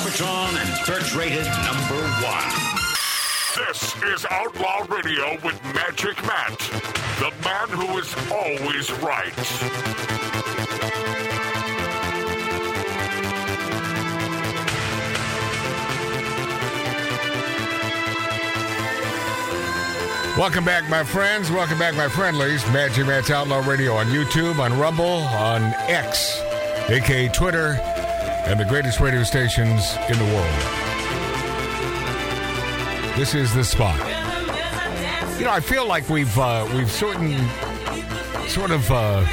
Arbitron and search rated number one. This is Outlaw Radio with Magic Matt, the man who is always right. Welcome back, my friends. Welcome back, my friendlies. Magic Matt's Outlaw Radio on YouTube, on Rumble, on X, aka Twitter, and the greatest radio stations in the world. This is the spot. You know, I feel like we've uh, we've sort sort of uh,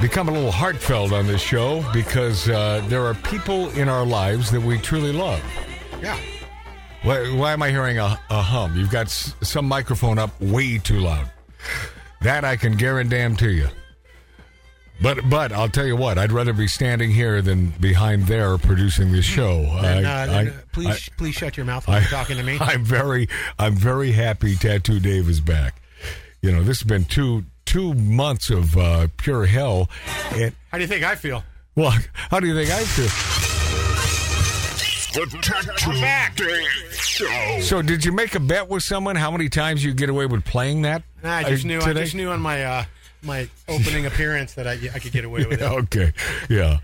become a little heartfelt on this show because uh, there are people in our lives that we truly love. Yeah. Why, why am I hearing a, a hum? You've got s- some microphone up way too loud. That I can guarantee to you. But but I'll tell you what, I'd rather be standing here than behind there producing this show. And, I- uh, I- then, uh, please, I- please shut your mouth when I- you're talking to me. I'm very I'm very happy Tattoo Dave is back. You know, this has been two two months of uh, pure hell. And How do you think I feel? well, how do you think I feel? The Tattoo Dave Show. So, did you make a bet with someone how many times you get away with playing that? I just uh, knew. I just knew on my uh, my opening appearance that I, I could get away with it. Okay, yeah.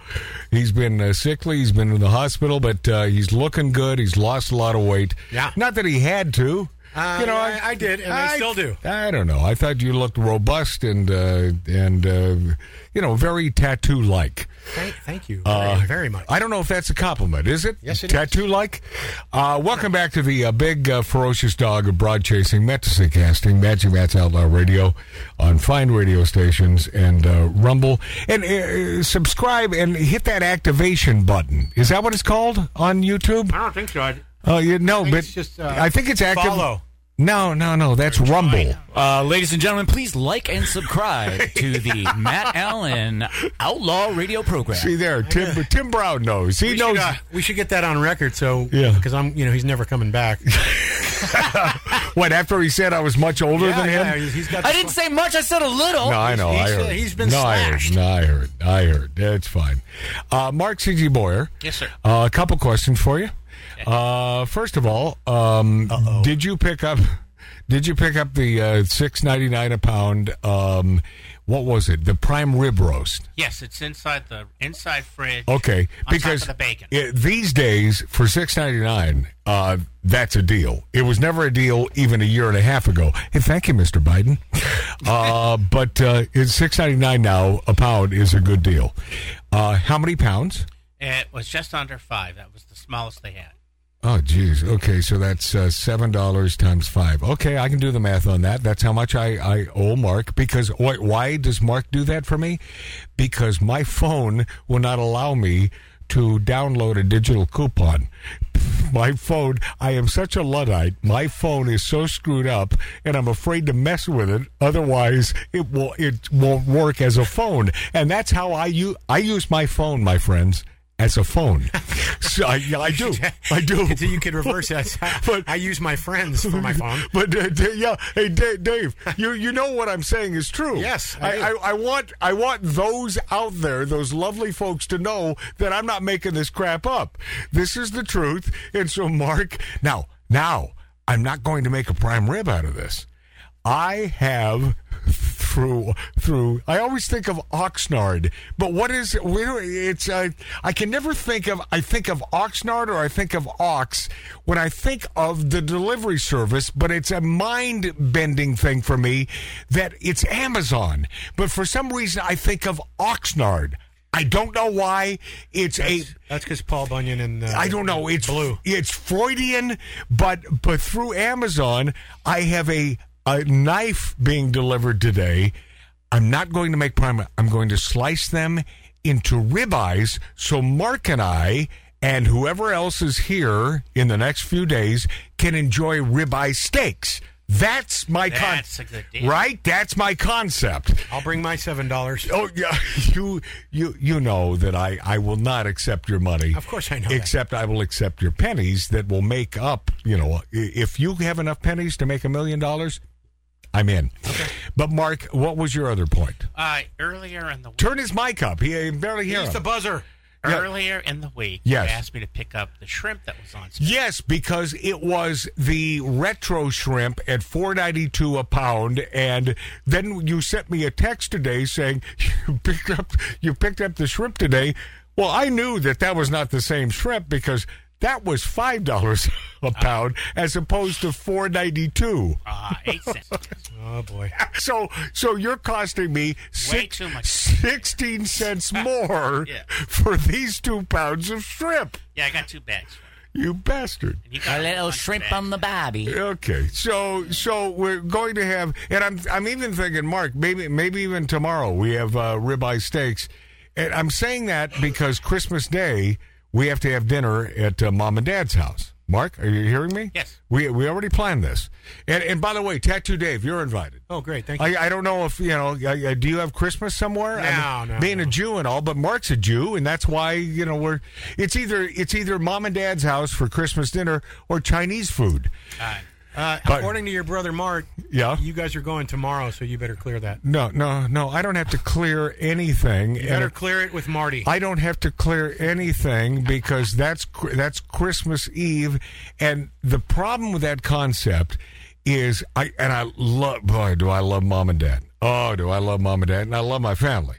He's been uh, sickly. He's been in the hospital, but uh, he's looking good. He's lost a lot of weight. Yeah. Not that he had to. Uh, I- I did, and I still do. I don't know. I thought you looked robust and uh, and uh, you know very tattoo like. Thank, thank you very, very much. Uh, I don't know if that's a compliment. Is it? Yes, it is. tattoo like. Uh, welcome back to the uh, big uh, ferocious dog of broad chasing, Metasy casting, Magic Matt's Outlaw Radio on fine radio stations and uh, Rumble. And uh, subscribe and hit that activation button. Is that what it's called on YouTube? I don't think so. I, Oh, you know, but it's just, uh, I think it's active. follow. No, no, no. That's Rumble. Uh, ladies and gentlemen, please like and subscribe to the Matt Allen Outlaw Radio program. See there, Tim. Tim Brown knows. He we, knows. should, uh, we should get that on record. So Yeah. because I'm you know he's never coming back. what after he said I was much older yeah, than him? yeah, he's he's got. I didn't say much. I said a little. No, I know. He's- I heard. uh, he's been no, slashed. I heard. No, I heard. I heard. That's fine. Uh, Mark C.G. Boyer. Yes, sir. Uh, a couple questions for you. Uh, first of all, um, did you pick up? Did you pick up the uh, six ninety nine a pound? Um, what was it? The prime rib roast. Yes, it's inside the inside fridge. Okay, On because top of the bacon. it- these days for six ninety nine, uh, that's a deal. It was never a deal even a year and a half ago. Hey, thank you, Mister Biden. uh, but uh, it's six ninety nine now. A pound is a good deal. Uh, how many pounds? It was just under five. That was the smallest they had. Oh, geez. Okay, so that's uh, seven dollars times five. Okay, I can do the math on that. That's how much I, I owe Mark. Because why, why does Mark do that for me? Because my phone will not allow me to download a digital coupon. My phone, I am such a luddite. My phone is so screwed up, and I'm afraid to mess with it. Otherwise, it will it won't work as a phone. And that's how I use I use my phone, my friends, as a phone. So I, I do. I do. So you could reverse that. But- I use my friends for my phone. But uh, D- yeah, hey Dave, Dave, you you know what I'm saying is true. Yes, I, I I. I want I want those out there, those lovely folks, to know that I'm not making this crap up. This is the truth. And so, Mark, now now I'm not going to make a prime rib out of this. I have through through. I always think of Oxnard, but what is where it's? Uh, I can never think of. I think of Oxnard or I think of Ox when I think of the delivery service, but it's a mind bending thing for me that it's Amazon. But for some reason, I think of Oxnard. I don't know why. It's a. That's because Paul Bunyan and uh, I don't know. It's blue. It's Freudian, but but through Amazon, I have a a knife being delivered today. I'm not going to make prime. I'm going to slice them into ribeyes. So Mark and I and whoever else is here in the next few days can enjoy ribeye steaks. That's my That's concept, a good deal. right? That's my concept. I'll bring my seven dollars. Oh yeah, you you you know that I I will not accept your money. Of course I know that. Except I will accept your pennies that will make up. You know, if you have enough pennies to make a million dollars, I'm in. Okay. But Mark, what was your other point? Uh, earlier in the week, Turn his mic up. He barely hear Use the buzzer. Yeah. Earlier in the week, Yes. you asked me to pick up the shrimp that was on sale. Yes, because it was the retro shrimp at four ninety two a pound, and then you sent me a text today saying you picked up you picked up the shrimp today. Well, I knew that that was not the same shrimp because that was five dollars a pound as opposed to four ninety two. Ah, eight cents. Oh boy. So, so you're costing me Way too much. sixteen cents more Yeah. for these two pounds of shrimp. Yeah, I got two bags. you. You bastard. You A little shrimp bags. on the bobby. Okay, so so we're going to have, and I'm I'm even thinking, Mark, maybe maybe even tomorrow we have uh, ribeye steaks, and I'm saying that because Christmas Day we have to have dinner at uh, mom and dad's house. Mark, are you hearing me? Yes. We we already planned this, and and by the way, Tattoo Dave, you're invited. Oh great. Thank you. I, I don't know if you know. I, I, do you have Christmas somewhere? I No, no, Being a. Jew and all, but Mark's a Jew, and that's why you know we're. It's either it's either mom and dad's house for Christmas dinner or Chinese food. Uh, Uh, But- according to your brother Mark, Yeah. you guys are going tomorrow, so you better clear that. No, no, no. I don't have to clear anything. You better it- clear it with Marty. I don't have to clear anything because that's that's Christmas Eve, and the problem with that concept is I and I love boy do I love mom and dad. Oh, do I love mom and dad, and I love my family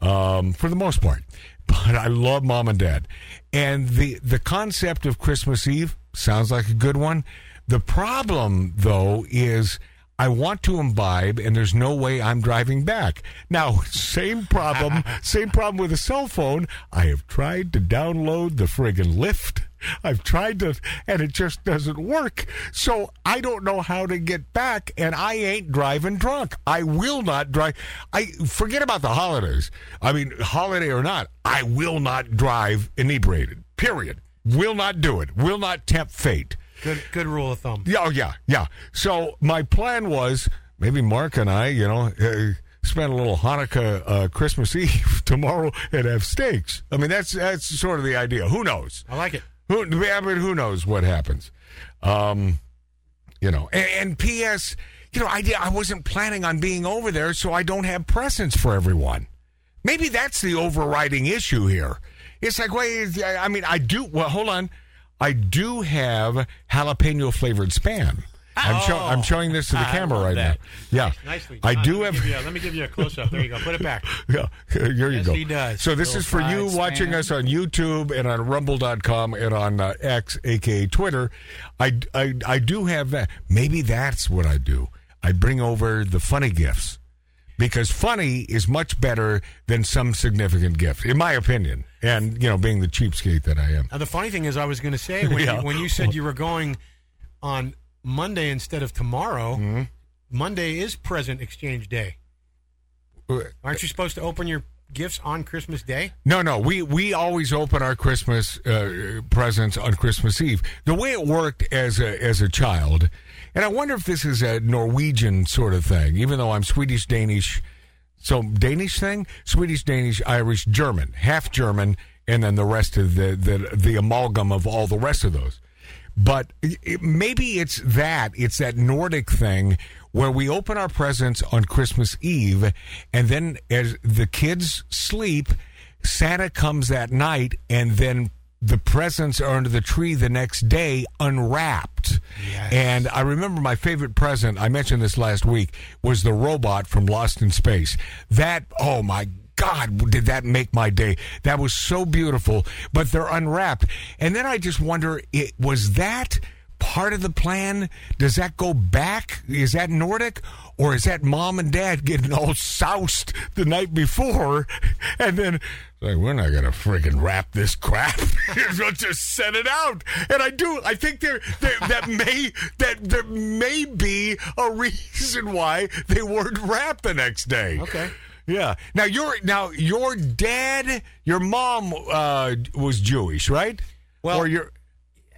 um, for the most part, but I love mom and dad, and the the concept of Christmas Eve sounds like a good one. The problem though is. I want to imbibe, and there's no way I'm driving back. Now, same problem, same problem with a cell phone. I have tried to download the friggin' Lyft. I've tried to, and it just doesn't work. So I don't know how to get back, and I ain't driving drunk. I will not drive. I forget about the holidays. I mean, holiday or not, I will not drive inebriated. Period. Will not do it. Will not tempt fate. Good good rule of thumb. Yeah, oh, yeah, yeah. So my plan was maybe Mark and I, you know, uh, spend a little Hanukkah, uh, Christmas Eve tomorrow and have steaks. I mean, that's that's sort of the idea. Who knows? I like it. Who, I mean, who knows what happens? Um, you know, and, and P.S. You know, I I wasn't planning on being over there, so I don't have presents for everyone. Maybe that's the overriding issue here. It's like, wait, I mean, I do. Well, hold on. I do have jalapeno flavored spam. I'm, show, I'm showing this to the camera right that. now. Yeah, Nicely. I do Let have. me give you a- let me give you a close up. There you go. Put it back. Yeah, here you go. he does. So this is for you watching spam. us on YouTube and on Rumble.com and on uh, X, aka Twitter. I, I I do have that. Maybe that's what I do. I bring over the funny gifts because funny is much better than some significant gift, in my opinion. And you know, being the cheapskate that I am. Now, the funny thing is, I was going to say when, Yeah. you, when you said you were going on Monday instead of tomorrow, Mm-hmm. Monday is Present Exchange Day. Aren't you supposed to open your gifts on Christmas Day? No, no. We we always open our Christmas uh, presents on Christmas Eve. The way it worked as a as a child, and I wonder if this is a Norwegian sort of thing. Even though I'm Swedish Danish, so Danish thing, Swedish Danish Irish German, half German, and then the rest of the the the amalgam of all the rest of those. But it, maybe it's that it's that Nordic thing where we open our presents on Christmas Eve, and then as the kids sleep, Santa comes that night, and then the presents are under the tree the next day unwrapped. And I remember my favorite present, I mentioned this last week, was the robot from Lost in Space. That, oh my God, did that make my day? That was so beautiful, but they're unwrapped. And then I just wonder, it was that part of the plan? Does that go back? Is that Nordic? Or is that mom and dad getting all soused the night before? And then, like, we're not going to friggin' wrap this crap. we'll just send it out. And I do. I think there, there that may that there may be a reason why they weren't wrapped the next day. Okay. Yeah. Now your now your dad, your mom uh, was Jewish, right? Well- or your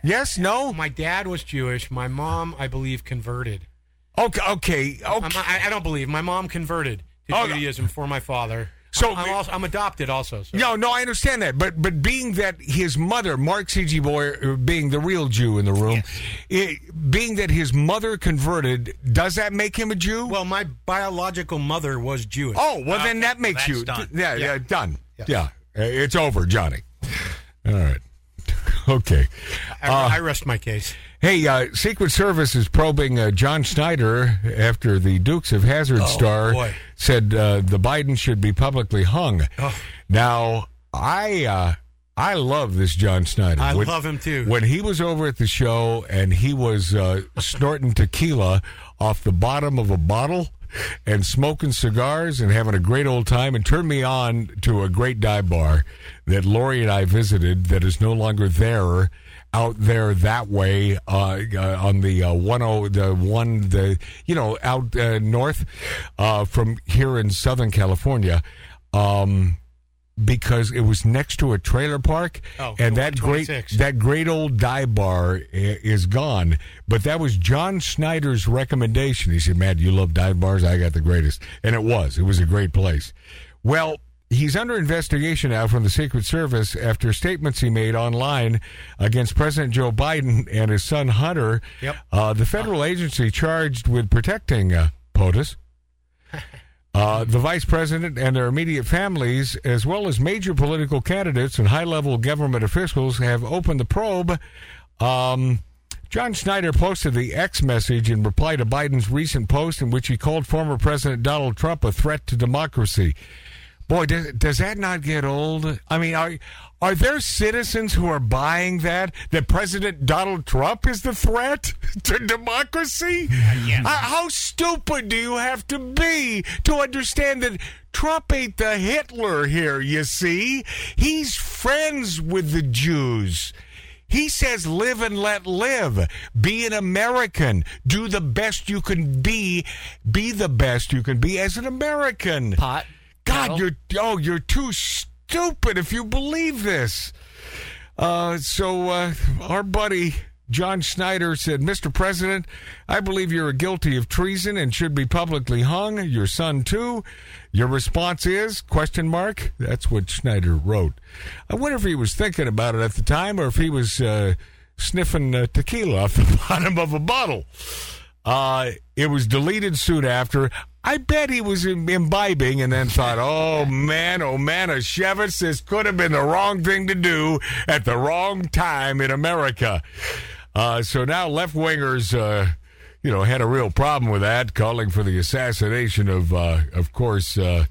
yes, no. My dad was Jewish. My mom, I believe, converted. Okay, okay, I'm. I, I don't believe my mom converted to Judaism for my father. So- I'm, also, I'm adopted also. So. No, no, I understand that, but but being that his mother, Mark C.G. Boy, uh, being the real Jew in the room, it, being that his mother converted, does that make him a Jew? Well, my biological mother was Jewish. oh, well then that makes you done. yeah, yeah, Yeah. done. Yes. Yeah, Uh, it's over, Johnny. All right. Okay. I, I rest my case. Hey, uh, Secret Service is probing uh, John Schneider after the Dukes of Hazzard star Oh, boy. said uh, the Biden should be publicly hung. Oh. Now, I uh, I love this John Schneider. I When- love him too. When he was over at the show and he was uh, snorting tequila off the bottom of a bottle and smoking cigars and having a great old time and turned me on to a great dive bar that Lori and I visited that is no longer there out there that way uh, uh, on the uh, one oh the one the you know out uh, north uh, from here in Southern California. Um, because it was next to a trailer park, Oh, and that great that great old dive bar is gone. But that was John Schneider's recommendation. He said, "Man, you love dive bars. I got the greatest," and it was. It was a great place. Well. He's under investigation now from the Secret Service after statements he made online against President Joe Biden and his son Hunter. Yep. Uh, the federal agency charged with protecting uh, POTUS uh, the vice president and their immediate families, as well as major political candidates and high level government officials, have opened the probe. Um, John Schneider posted the X message in reply to Biden's recent post in which he called former President Donald Trump a threat to democracy. Boy, does, does that not get old? I mean, are are there citizens who are buying that that President Donald Trump is the threat to democracy? Uh, how stupid do you have to be to understand that Trump ain't the Hitler here? You see, he's friends with the Jews. He says, live and let live. Be an American. Do the best you can be. Be the best you can be as an American. Pot. God, you're oh, you're too stupid if you believe this. Uh, so uh, our buddy John Schneider said, "Mr. President, I believe you are guilty of treason and should be publicly hung. Your son too." Your response is question mark. That's what Schneider wrote. I wonder if he was thinking about it at the time, or if he was uh, sniffing uh, tequila off the bottom of a bottle. Uh, it was deleted soon after. I bet he was imbibing and then thought, oh man, oh man, a Chevitz, this could have been the wrong thing to do at the wrong time in America. Uh, so now left wingers, uh, you know, had a real problem with that, calling for the assassination of, uh, of course, uh,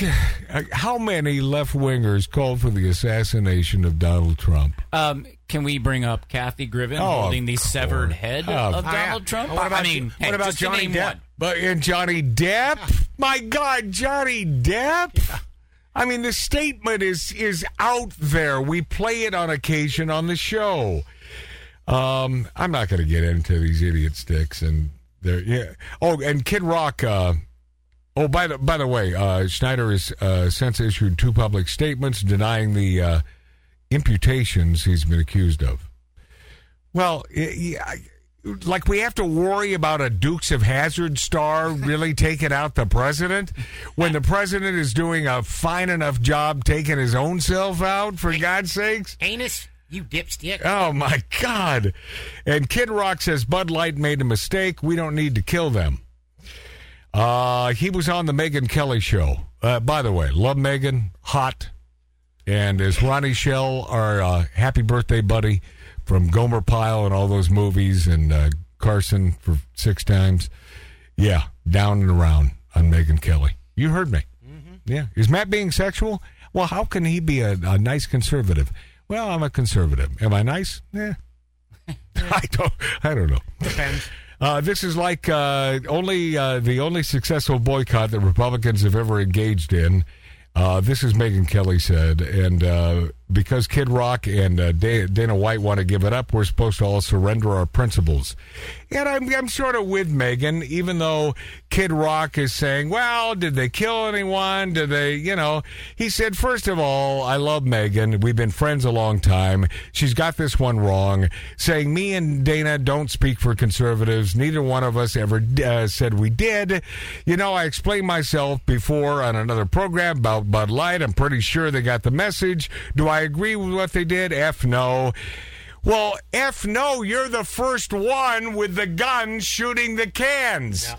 how many left wingers called for the assassination of Donald Trump? Um, can we bring up Kathy Griffin Oh, holding the of severed head Of- of Oh, yeah. Donald Trump? What about I mean, Jo- hey, what about Johnny Depp? one. But in Johnny Depp, my God, Johnny Depp. I mean, the statement is is out there. We play it on occasion on the show. Um, I'm not going to get into these idiot sticks and there. Yeah. Oh, and Kid Rock. Uh, oh, by the by the way, uh, Schneider has uh, since issued two public statements denying the uh, imputations he's been accused of. Well, yeah, like we have to worry about a Dukes of Hazzard star really taking out the president when the president is doing a fine enough job taking his own self out. For God's sakes. Anus, you dipstick. Oh my God! And Kid Rock says Bud Light made a mistake. We don't need to kill them. Uh, he was on the Megyn Kelly show. Uh, by the way, love Megyn, hot, and is Ronnie Schell our uh, happy birthday buddy from Gomer Pyle and all those movies, and uh, Carson for six times. Yeah, down and around on Megyn Kelly. You heard me. Yeah, is Matt being sexual? Well, how can he be a, a nice conservative? Well, I'm a conservative. Am I nice? Yeah. I don't. I don't know. Depends. Uh, this is like uh, only uh, the only successful boycott that Republicans have ever engaged in. Uh, this is Megyn Kelly said, and uh, because Kid Rock and uh, Dana White want to give it up, we're supposed to all surrender our principles. And I'm, I'm sort of with Megyn, even though Kid Rock is saying, well, did they kill anyone? Did they, you know? He said, first of all, I love Megyn. We've been friends a long time. She's got this one wrong. Saying me and Dana don't speak for conservatives. Neither one of us ever uh, said we did. You know, I explained myself before on another program about Bud Light. I'm pretty sure they got the message. Do I agree with what they did? F no. Well, F no, you're the first one with the gun shooting the cans.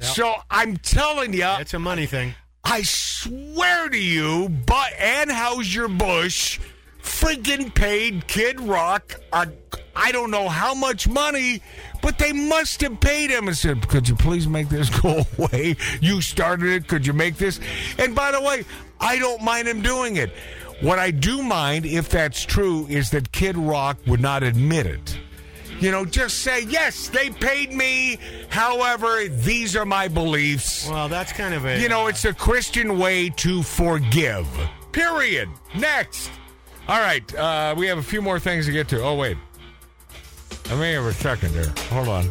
So I'm telling you, It's a money thing. I swear to you, but and Anheuser-Busch freaking paid Kid Rock a, I don't know how much money, but they must have paid him and said, Could you please make this go away? You started it. Could you make this? And by the way, I don't mind him doing it. What I do mind, if that's true, is that Kid Rock would not admit it. You know, just say, yes, they paid me. However, these are my beliefs. Well, that's kind of a. You know, it's a Christian way to forgive. Period. Next. All right, uh, we have a few more things to get to. Oh, wait. Let me have a second there. Hold on.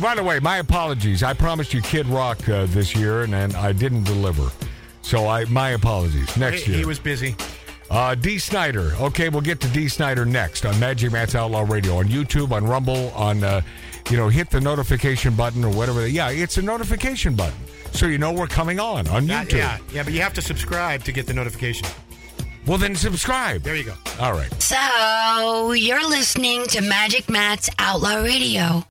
By the way, my apologies. I promised you Kid Rock uh, this year, and, and I didn't deliver. So I my apologies. Next he, year. he was busy. Uh, Dee Snider. Okay, we'll get to Dee Snider next on Magic Matt's Outlaw Radio on YouTube, on Rumble, on uh, you know, hit the notification button or whatever. Yeah, it's a notification button, so you know we're coming on on That- YouTube. yeah, yeah, but you have to subscribe to get the notification. Well, then subscribe. There you go. All right. So, you're listening to Magic Matt's Outlaw Radio.